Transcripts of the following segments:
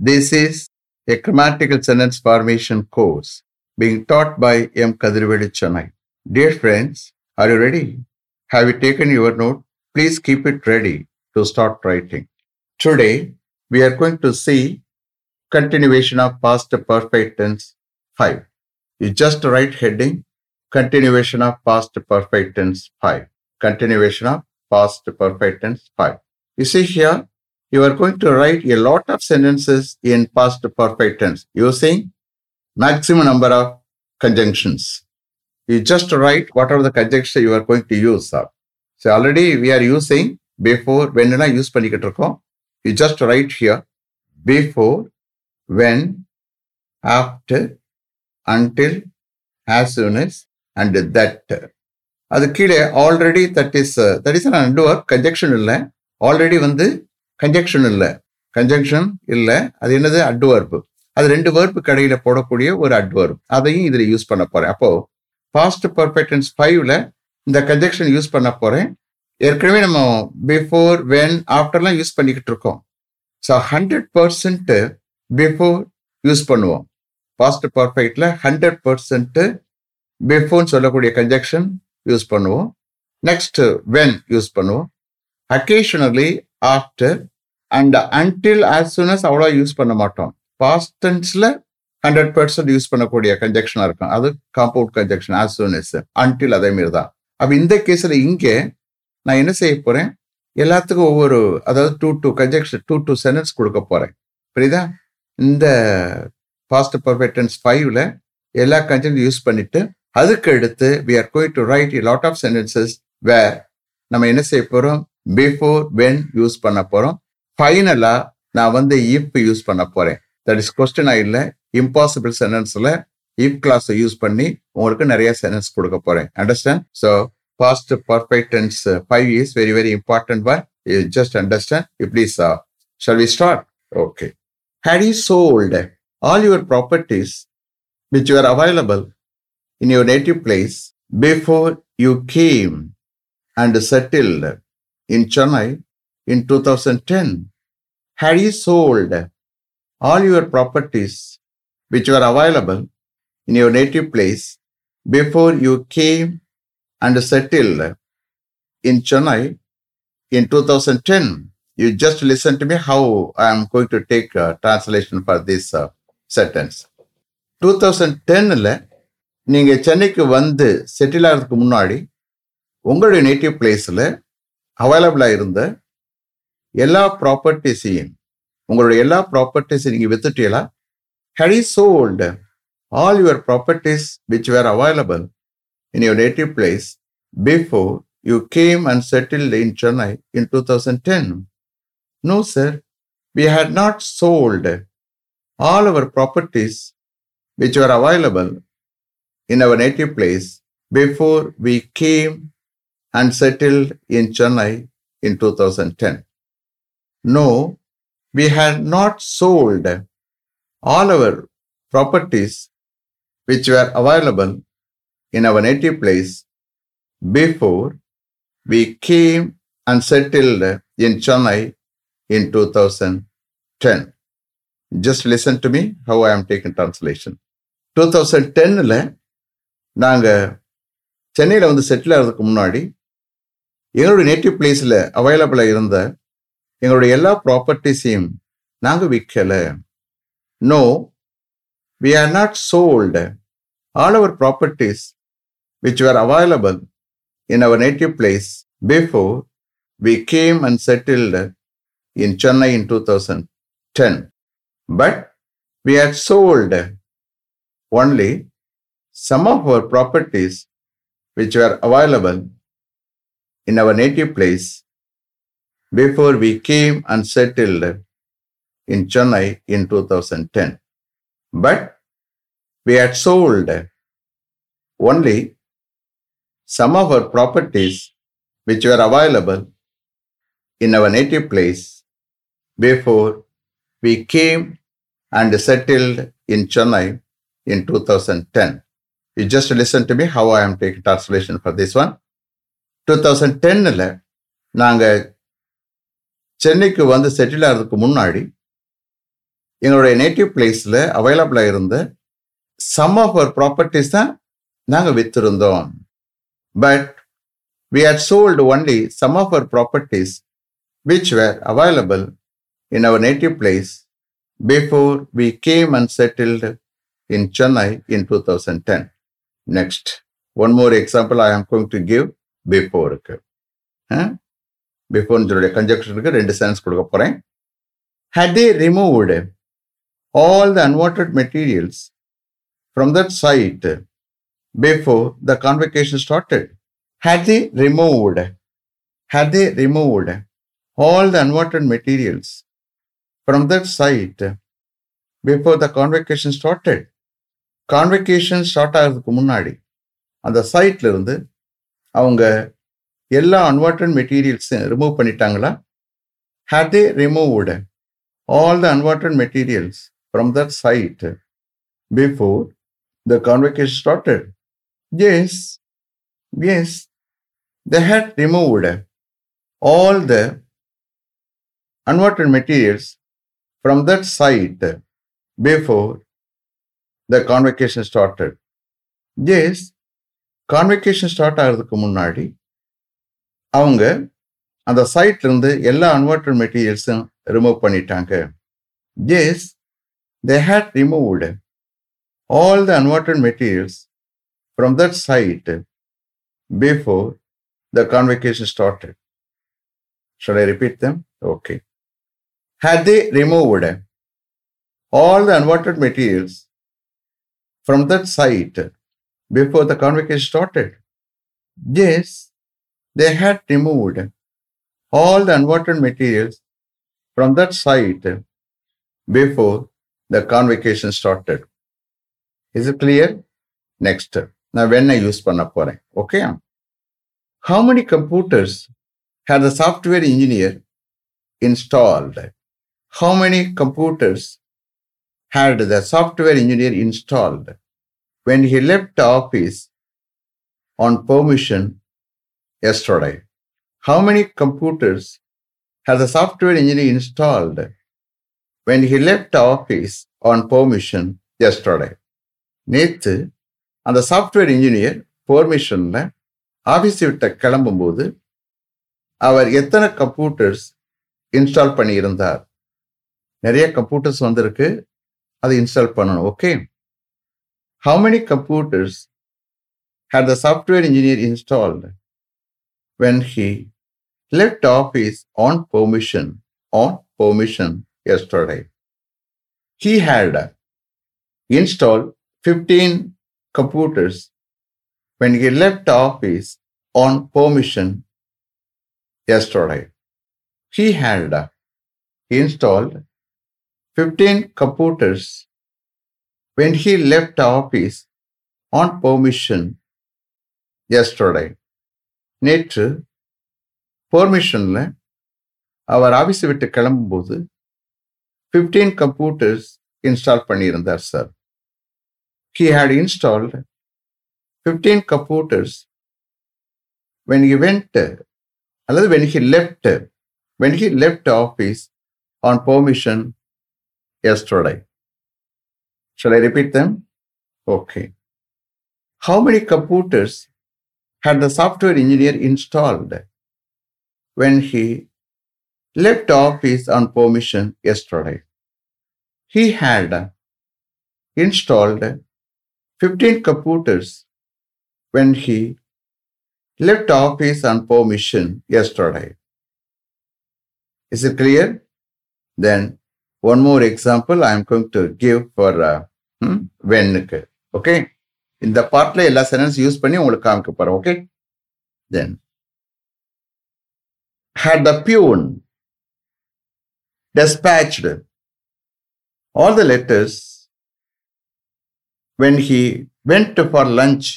This is a grammatical sentence formation course being taught by M. Kadirvedi Chennai. Dear friends, are you ready? Have you taken your note? Please keep it ready to start writing. Today, we are going to see continuation of past perfect tense 5. You just write heading continuation of past perfect tense 5. Continuation of past perfect tense 5. You see here, you are going to write a lot of sentences in past perfect tense using maximum number of conjunctions. You just write whatever the conjunction you are going to use. Sir. So already we are using before when எல்லாம் use பண்ணிக்கிட்டு இருக்கோம் you just write here before when after until as soon as and that அது கீழே already that is that is and work conjunction இல்லை already வந்து conjunction இல்லை. Conjunction இல்லை. அது என்னது? அட்வர்பு அது ரெண்டு வேர்ப்பு கடையில் போடக்கூடிய ஒரு அட்வர்ப் அதையும் இதில் யூஸ் பண்ண போகிறேன் அப்போது பாஸ்ட் பர்ஃபெக்டன்ஸ் ஃபைவ்ல இந்த கன்ஜெக்ஷன் யூஸ் பண்ண போகிறேன் ஏற்கனவே நம்ம பிஃபோர் வென் ஆஃப்டர்லாம் யூஸ் பண்ணிக்கிட்டு இருக்கோம். So hundred percent before use பண்ணுவோம். பாஸ்ட் பர்ஃபெக்டில் ஹண்ட்ரட் பர்சன்ட்டு பிஃபோர்னு சொல்லக்கூடிய கன்ஜெக்ஷன் யூஸ் பண்ணுவோம். நெக்ஸ்ட் வென் யூஸ் பண்ணுவோம். Occasionally after and until as soon as அவ்வளோ யூஸ் பண்ண மாட்டோம். பாஸ்ட் ஹண்ட்ரட் பர்சன்ட் யூஸ் பண்ணக்கூடிய கன்ஜெக்ஷனாக இருக்கும். அது compound conjunction as soon as until அதே தான். அப்போ இந்த கேஸில் இங்கே நான் என்ன செய்ய போகிறேன் எல்லாத்துக்கும் ஒவ்வொரு அதாவது two two conjunction two two sentence கொடுக்க போகிறேன் புரியுதா? இந்த பாஸ்ட் பர்ஃபெக்டன்ஸ் ஃபைவ்ல எல்லா கன்ஜெக்ட் யூஸ் பண்ணிட்டு அதுக்கு அடுத்து we are going to write lot of sentences where நம்ம என்ன செய்ய போகிறோம் பிஃபோர் வென் யூஸ் பண்ண போறோம். ஃபைனலா நான் வந்து இப் யூஸ் பண்ண போறேன். That is question oil impossible சென்டென்ஸ்ல இப் கிளாஸ் யூஸ் பண்ணி உங்களுக்கு நிறைய சென்டென்ஸ் கொடுக்க போறேன். Understand so past perfect tense five is very very important one you just understand இப்படி so shall we start okay had you sold all your properties which you are available in your native place before you came and settled? in Chennai in 2010? Had you sold all your properties which were available in your native place before you came and settled in Chennai in 2010? You just listen to me how I am going to take a translation for this uh, sentence. 2010 நீங்க சென்னைக்கு வந்து settle ஆகிறதுக்கு முன்னாடி உங்களுடைய native பிளேஸ்ல அவைலபிளாக இருந்த எல்லா ப்ராப்பர்ட்டிஸையும் உங்களுடைய எல்லா ப்ராப்பர்ட்டிஸையும் நீங்கள் வித்துட்டீங்களா? Had sold all your properties which were available in your native place before you came and settle in Chennai in two thousand ten no sir we had not sold all our properties which were available in our native place before we came and settled in Chennai in 2010. No, we had not sold all our properties which were available in our native place before we came and settled in Chennai in 2010. Just listen to me how I am taking translation. 2010 நாங்கள் சென்னையில் வந்து settle ஆகிறதுக்கு முன்னாடி எங்களுடைய native பிளேஸில் அவைலபிளாக இருந்த எங்களுடைய எல்லா ப்ராப்பர்ட்டிஸையும் நாங்கள் விற்கலை no we are not sold all our properties which are available in our native place before we came and settled in Chennai in two thousand ten but we are sold only some of our properties which were available in our native place before we came and settled in Chennai in 2010. But we had sold only some of our properties which were available in our native place before we came and settled in Chennai in 2010. You just listen to me how I am taking translation for this one. Two thousand டென்னில் நாங்கள் சென்னைக்கு வந்து settle ஆகிறதுக்கு முன்னாடி எங்களுடைய native பிளேஸில் அவைலபிளாக இருந்த சம் ஆஃப் அவர் ப்ராப்பர்ட்டிஸ் தான் நாங்கள் விற்றுருந்தோம் but we had sold only some of our properties which were available in our native place before we came and settled in Chennai in two thousand ten next one more example I am going to give பிஃபோருக்கு பிஃபோர்னு சொல்லுடைய கன்ஜக்ஷனுக்கு ரெண்டு sense கொடுக்க போகிறேன் had they removed all the unwanted materials from that site before the convocation started had they removed had they removed all the unwanted materials from that site before the convocation started. Convocation start ஆகிறதுக்கு முன்னாடி அந்த சைட்லருந்து அவங்க எல்லா unwanted மெட்டீரியல்ஸும் remove பண்ணிட்டாங்களா had they removed all the unwanted materials from that site before the convocation started yes yes they had removed all the unwanted materials from that site before the convocation started. Yes, convocation start ஆகிறதுக்கு முன்னாடி அவங்க அந்த சைட்ல இருந்து எல்லா unwanted மெட்டீரியல்ஸும் remove பண்ணிட்டாங்க yes they had removed all the unwanted materials from that side before the convocation started. Shall I repeat them? Okay. Had they removed all the unwanted materials from that site before the convocation started. Yes, they had removed all the unwanted materials from that site before the convocation started. Is it clear? Next. Now, when I use Panapore, okay? How many computers had the software engineer installed? How many computers had the software engineer installed? When he left office on permission yesterday? How many computers has the software engineer installed when he left office on permission yesterday? நேற்று அந்த software engineer பெர்மிஷன்ல office விட்ட கிளம்பும்போது அவர் எத்தனை computers install பண்ணியிருந்தார் நிறைய computers வந்திருக்கு அதை install பண்ணணும் okay how many computers had the software engineer installed when he left office on permission, on permission yesterday. He had installed 15 computers when he left office on permission yesterday. He had installed 15 computers when he left the office on permission yesterday. நேற்று பெர்மிஷனில் அவர் ஆஃபீஸை விட்டு கிளம்பும்போது fifteen computers install பண்ணியிருந்தார் sir he had installed fifteen computers when he went அல்லது when he left when he left office on permission எஸ்டோடை shall i repeat them okay how many computers had the software engineer installed when he left office on permission yesterday he had installed 15 computers when he left office on permission yesterday. Is it clear? Then one more example I am going to give for uh, hmm, when. Okay. இந்த பார்ட்ல எல்லா sentence use பண்ணி உங்களுக்கு காமிக்க போறேன் okay then had the peon dispatched all the letters when he went for lunch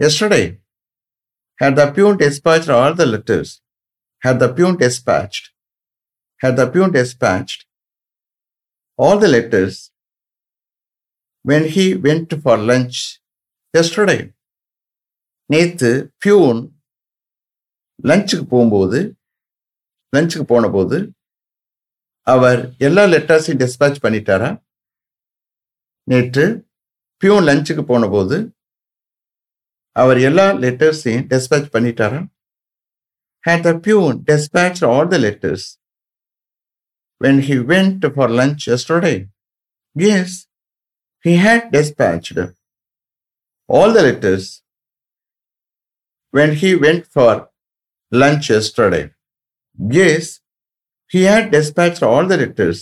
yesterday. Had the peon dispatched all the letters? Had the peon dispatched? Had the peon dispatched all the letters when he went for lunch yesterday? நேத்து peon லஞ்சுக்கு போகும்போது லஞ்சுக்கு போன போது அவர் எல்லா லெட்டர்ஸையும் dispatch பண்ணிட்டாரா நேற்று பியூன் லஞ்சுக்கு போன போது அவர் எல்லா லெட்டர்ஸையும் டிஸ்பேச் பண்ணிட்டாரா had the peon dispatched all the letters when he went for lunch yesterday? Yes, he had dispatched all the letters when he went for lunch yesterday. Yes, he had dispatched all the letters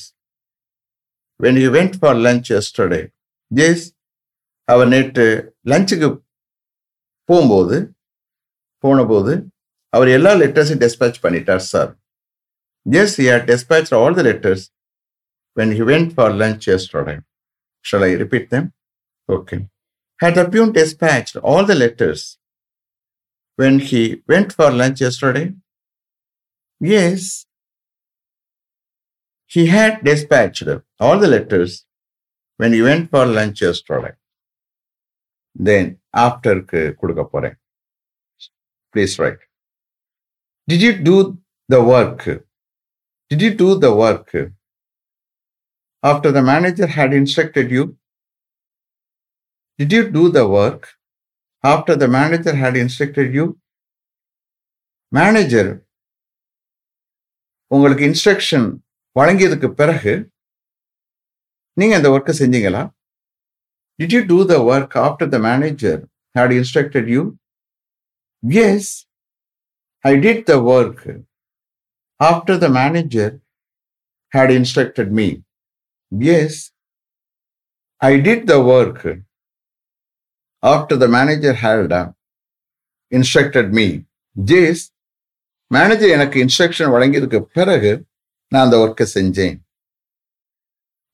when he went for lunch yesterday. Yes, அவர் நேற்று லஞ்சுக்கு போகும்போது போனபோது அவர் எல்லா லெட்டர்ஸையும் dispatch பண்ணிட்டார் sir yes he had dispatch all the letters when he went for lunch எஸ்டோட Shall I repeat them? Okay. Had the peon dispatched all the letters when he went for lunch yesterday? Yes. He had dispatched all the letters when he went for lunch yesterday. Then after கொடுக்க போறேன் please right Did you do the work? Did you do the work After the manager had instructed you? Did you do the work after the manager had instructed you? Manager உங்களுக்கு instruction வழங்கியதுக்கு பிறகு நீங்கள் அந்த ஒர்க்கை செஞ்சீங்களா did you do the work after the manager had instructed you yes I did the work after the manager had instructed me Yes, I did the work after the manager had uh, instructed me. Yes, manager எனக்கு instruction வழங்கியதுக்கு பிறகு நான் அந்த ஒர்க்கை செஞ்சேன்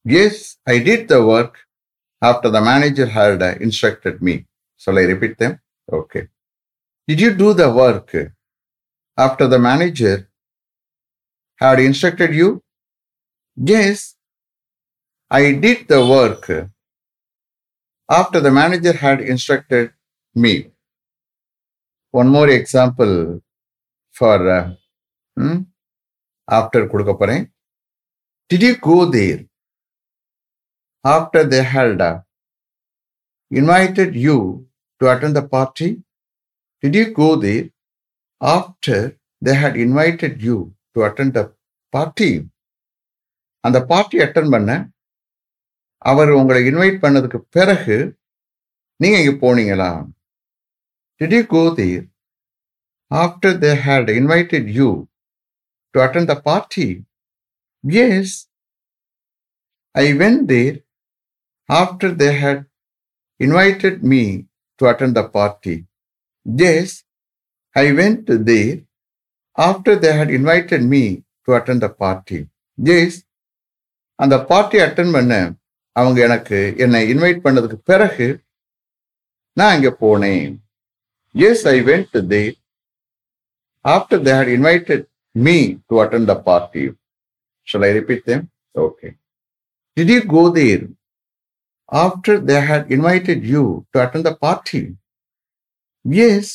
yes I did the work after the manager had instructed me சொல்ல repeat them okay did you do the work after the manager had instructed you? Yes, I did the work after the manager had instructed me. One more example for uh, hmm, after கொடுக்க போறேன் Did you go there after they had uh, invited you to attend the party? Did you go there after they had invited you to attend the party அந்த party attend பண்ண அவர் உங்களை invite பண்ணதுக்கு பிறகு நீங்க இங்க போனீங்களா? Did you go there after they had invited you to attend the party yes I went there after they had invited me to attend the party yes I went there after they had invited me to attend the party yes அந்த party attend பண்ண அவங்க எனக்கு என்னை invite பண்ணதுக்கு பிறகு நான் அங்கே போனேன். Yes I went there after they had invited me to attend the party shall I repeat them okay did you go there after they had invited you to attend the party yes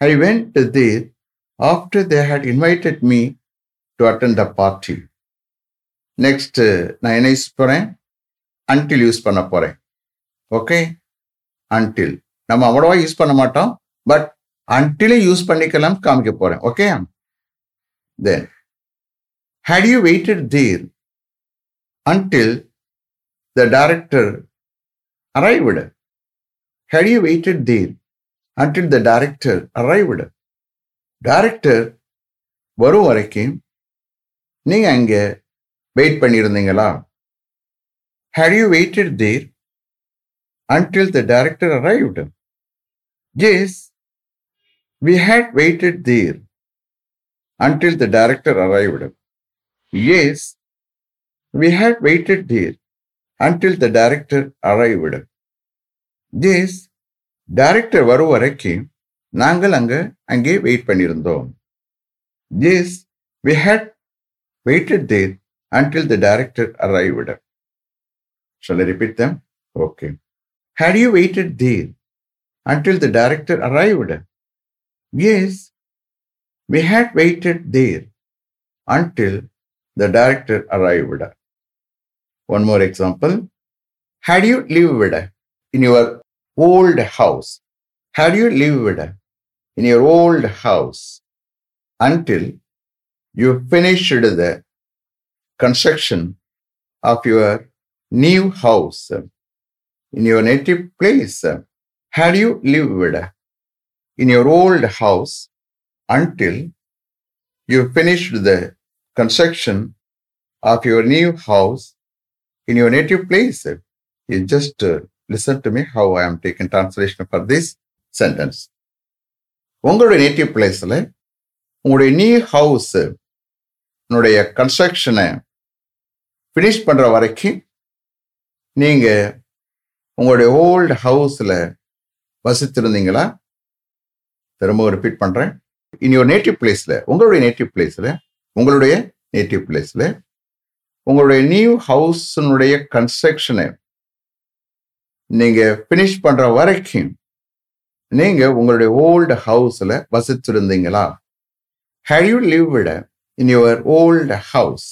I went there after they had invited me to attend the party next நான் என்ன போகிறேன் until use பண்ண போகிறேன் okay until நம்ம அவ்வளோவா use பண்ண மாட்டோம். But அன்டிலே use பண்ணிக்கலாம் காமிக்க போகிறேன் okay then had you waited there until the director arrived had you waited there until the director arrived director வரும் வரைக்கும் நீங்கள் அங்கே வெயிட் பண்ணியிருந்தீங்களா? Had you waited there until the director arrived? Yes, we had waited there until the director arrived. Yes, we had waited there until the director arrived. Yes, director வரும் வரைக்கும் நாங்கள் அங்க அங்கே வெயிட் பண்ணியிருந்தோம் yes we had waited there until the director arrived Shall I repeat them? Okay. Had you waited there until the director arrived? Yes, we had waited there until the director arrived. One more example. Had you lived in your old house? Had you lived in your old house until you finished the construction of your new house in your native place? Had you lived in your old house until you finished the construction of your new house in your native place? You just uh, listen to me how I am taking translation for this sentence. உங்களுடைய native பிளேஸில் உங்களுடைய new house உன்னுடைய கன்ஸ்ட்ரக்ஷனை finish பண்ணுற வரைக்கும் நீங்கள் உங்களுடைய old ஹவுஸில் வசித்திருந்தீங்களா? திரும்ப ரிப்பீட் பண்ணுறேன் இன் யோர் நேட்டிவ் பிளேஸில் உங்களுடைய நேட்டிவ் பிளேஸில் உங்களுடைய நேட்டிவ் பிளேஸில் உங்களுடைய நியூ ஹவுஸினுடைய கன்ஸ்ட்ரக்ஷனை நீங்கள் ஃபினிஷ் பண்ணுற வரைக்கும் நீங்கள் உங்களுடைய ஓல்டு ஹவுஸில் வசித்திருந்தீங்களா? Have you lived in your old house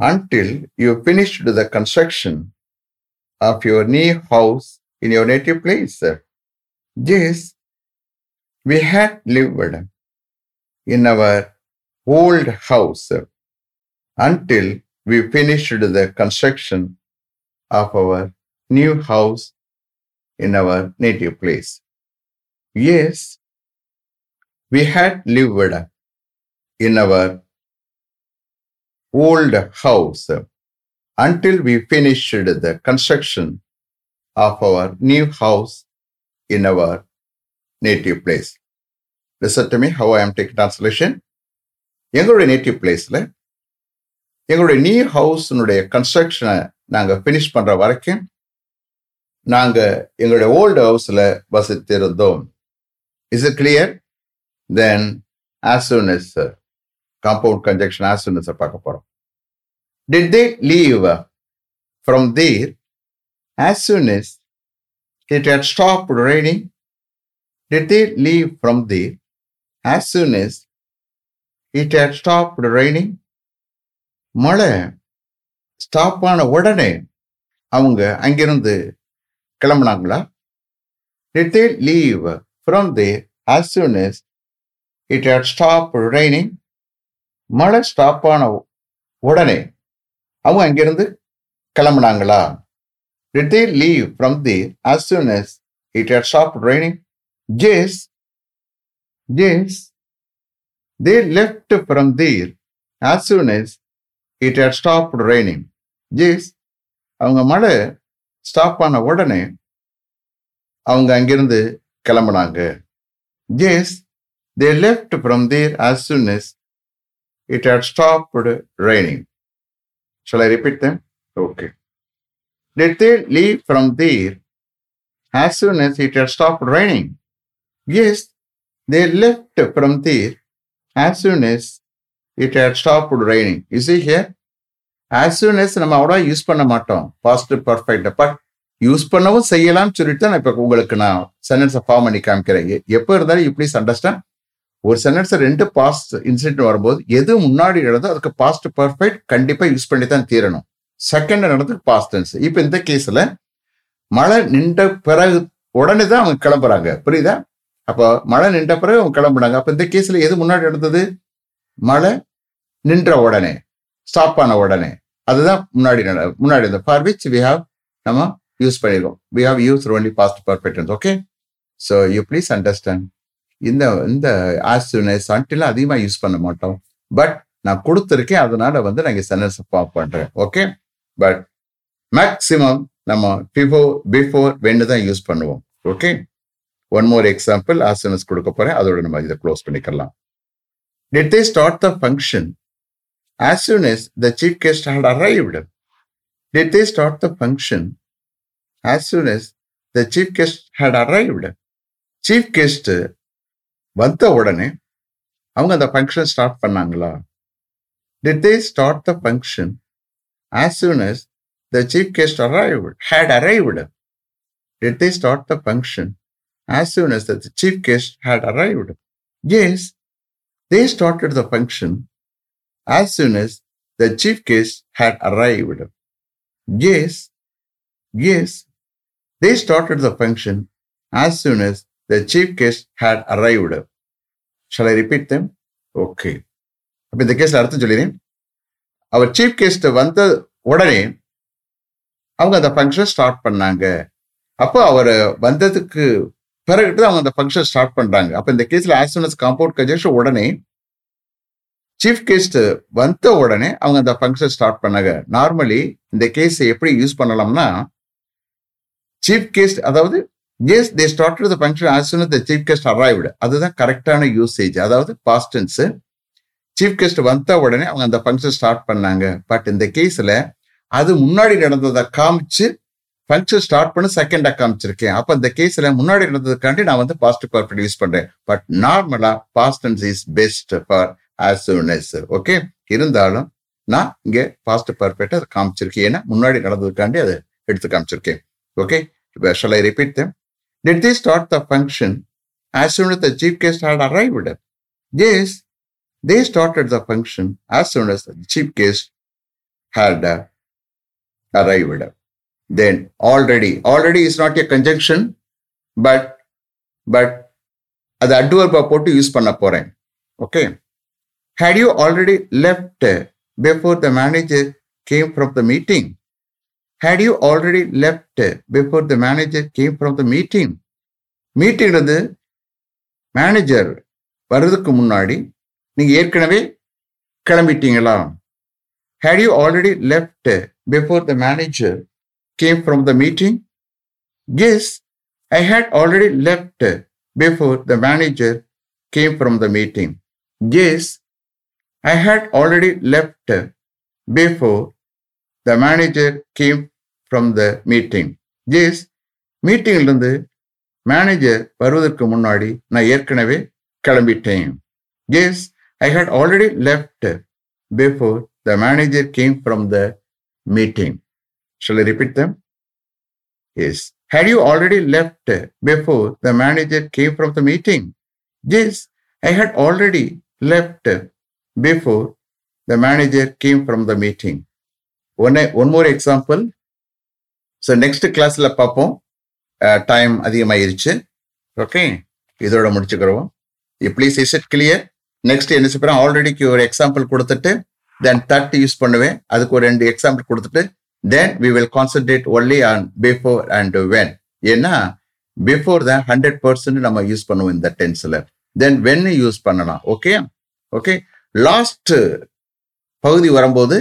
until you finished the construction of your new house in your native place. Yes, we had lived in our old house until we finished the construction of our new house in our native place. Yes, we had lived in our old house until we finished the construction of our new house in our native place. Listen to me how I am taking translation. எங்களுடைய native பிளேஸில் எங்களுடைய new ஹவுஸினுடைய கன்ஸ்ட்ரக்ஷனை நாங்கள் finish பண்ணுற வரைக்கும் நாங்கள் எங்களுடைய old ஹவுஸில் வசித்திருந்தோம் is it clear then as soon is compound conjunction as soon is பார்க்க போகிறோம் Did they leave from there as soon as it had stopped raining? Did they leave from there as soon as it had stopped raining? மழை stop ஆன உடனே அவங்க அங்கிருந்து கிளம்புனாங்களா did they leave from there as soon is it had stop raining? மழை stop ஆன உடனே அவங்க அங்கிருந்து கிளம்புனாங்களா did they leave from the as soon as it had stop raining yes yes they left from there as soon as it had stop raining yes அவங்க மழை stop ஆன உடனே அவங்க அங்கிருந்து கிளம்புனாங்க yes they left from there as soon as it had stopped raining Shall I repeat them? Okay. Did they leave from there as soon as it had stopped raining? Yes, they left from there as soon as it had stopped raining. You see here? As soon as நம்ம அவ்வளோ use பண்ண மாட்டோம் past perfect but use பண்ணவும் செய்யலாம்னு சொல்லிட்டு தான் நான் இப்போ உங்களுக்கு நான் சென்டென்ஸை ஃபார்ம் பண்ணி காமிக்கிறேன் எப்போ இருந்தாலும் யூ ப்ளீஸ் அண்டர்ஸ்டாண்ட் ஒரு சென்டென்ஸ் ரெண்டு பாஸ்ட் இன்சிடென்ட் வரும்போது எது முன்னாடி நடந்தோ அதுக்கு பாஸ்ட் பர்ஃபெக்ட் கண்டிப்பாக யூஸ் பண்ணி தான் தீரணும். செகண்ட் நடந்ததுக்கு பாஸ்ட் டென்ஸ் இப்போ இந்த கேஸில் மழை நின்ற பிறகு உடனே தான் அவங்க கிளம்புறாங்க. புரியுதா? அப்போ மழை நின்ற பிறகு அவங்க கிளம்புனாங்க அப்போ இந்த கேஸில் எது முன்னாடி நடந்தது? மழை நின்ற உடனே ஸ்டாப் ஆன உடனே. அதுதான் முன்னாடி நட முன்னாடி இருந்தது ஃபார் விச் வி ஹாவ் நம்ம யூஸ் பண்ணிருக்கோம். We have use only past perfect okay so you please understand இந்த இந்த ஆஸ்டினஸ் அன்டிலாம் அதிகமாக யூஸ் பண்ண மாட்டோம். பட் நான் கொடுத்துருக்கேன் அதனால வந்து நான் இங்கே சென்டென்ஸ் ஃபார்ம் பண்ணுறேன் ஓகே பட் மேக்சிமம் நம்ம பிஃபோர் பிஃபோர் வென்னு தான் யூஸ் பண்ணுவோம். Okay one more example as soon as கொடுக்க போகிறேன் அதோட நம்ம இதை க்ளோஸ் பண்ணிக்கலாம். Did they start the function as soon as the chief guest had arrived? Did they start the function as soon as the chief guest had arrived chief guest வந்த உடனே அவங்க அந்த ஃபங்க்ஷன் ஸ்டார்ட் பண்ணாங்களா did they start the function as soon as the chief guest arrived had arrived did they start the function as soon as the chief guest had arrived yes they started the function as soon as the chief guest had arrived yes yes they started the function as soon as the chief guest had arrived shall I repeat them? Okay அப்போ இந்த கேஸில் அர்த்தம் சொல்லிடுறேன் அவர் chief guest வந்த உடனே அவங்க அந்த ஃபங்க்ஷன் ஸ்டார்ட் பண்ணாங்க. அப்போ அவர் வந்ததுக்கு பிறகுட்டு அவங்க அந்த ஃபங்க்ஷன் ஸ்டார்ட் பண்ணுறாங்க அப்போ இந்த கேஸில் ஆஸ் அஸ் காம்பவுண்ட் கன்ஜெக்ஷன் உடனே சீஃப் கெஸ்ட் வந்த உடனே அவங்க அந்த ஃபங்க்ஷன் ஸ்டார்ட் பண்ணாங்க. நார்மலி இந்த கேஸை எப்படி யூஸ் பண்ணலாம்னா சீஃப் கெஸ்ட் அதாவது as they start the function as soon the chief guest arrived அதுதான் கரெக்டான யூசேஜ் அதாவது பாஸ்டன்ஸ் சீஃப் கெஸ்ட் வந்த உடனே அவங்க அந்த ஃபங்க்ஷன் ஸ்டார்ட் பண்ணாங்க. பட் இந்த கேஸில் அது முன்னாடி நடந்ததை காமிச்சு ஃபங்க்ஷன் ஸ்டார்ட் பண்ணி செகண்டாக காமிச்சிருக்கேன். அப்போ இந்த கேஸில் முன்னாடி நடந்ததுக்காண்டி நான் வந்து பாஸ்ட் பர்ஃபெக்ட் யூஸ் பண்ணுறேன் பட் நார்மலாக past tense is best for as soon as okay இருந்தாலும் நான் இங்கே பாஸ்ட் பர்ஃபெக்டாக அதை காமிச்சிருக்கேன். ஏன்னா முன்னாடி நடந்ததுக்காண்டி அதை எடுத்து காமிச்சிருக்கேன். Okay shall I repeat them? did they start the function as soon as the chief guest had arrived yes they started the function as soon as the chief guest had uh, arrived then already already is not a conjunction but but அது அட்வர்பா போட்டு use பண்ண போறேன் okay had you already left uh, before the manager came from the meeting had you already left before the manager came from the meeting மீட்டிங்கிறது manager வர்றதுக்கு முன்னாடி நீங்கள் ஏற்கனவே கிளம்பிட்டீங்களா had you already left before the manager came from the meeting guess I had already left before the manager came from the meeting guess I had already left before the manager came from the meeting yes மீட்டிங்ல இருந்து manager வருவதற்கு முன்னாடி நான் ஏற்கனவே கிளம்பிட்டேன் yes I had already left before the manager came from the meeting shall repeat them yes Had you already left before the manager came from the meeting? Yes, I had already left before the manager came from the meeting. ஒன்னே one more example so next கிளாஸ்ல பார்ப்போம். Time அதிகமாயிருச்சு. Okay இதோட முடிச்சுக்கிறோம். Please is it clear next என்ன செய்யறேன் ஆல்ரெடிக்கு ஒரு example கொடுத்துட்டு then that use பண்ணுவேன். அதுக்கு ஒரு ரெண்டு எக்ஸாம்பிள் கொடுத்துட்டு then we will concentrate only on before and when ஏன்னா பிஃபோர் தான் ஹண்ட்ரட் பர்சன்ட் நம்ம யூஸ் பண்ணுவோம் இந்த டென்ஸ்ல தென் வென் யூஸ் பண்ணலாம். ஓகே ஓகே லாஸ்ட் பகுதி வரும்போது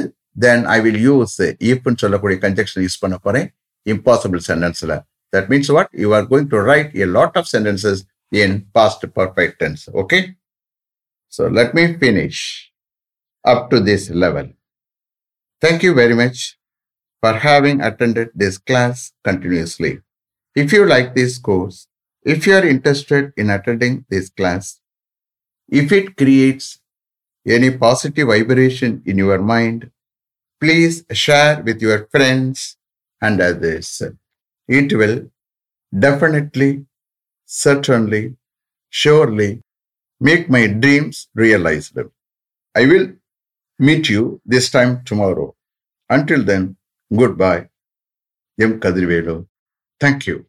தென் ஐ வில் யூஸ் ஈஃப்னு சொல்லக்கூடிய கன்ஜெக்ஷன் யூஸ் பண்ண போறேன் impossible sentenceல that means what you are going to write a lot of sentences in past perfect tense okay so let me finish up to this level thank you very much for having attended this class continuously if you like this course if you are interested in attending this class if it creates any positive vibration in your mind please share with your friends and others. It will definitely, certainly, surely make my dreams realized. I will meet you this time tomorrow. Until then, goodbye. M. Kadirvelu. Thank you.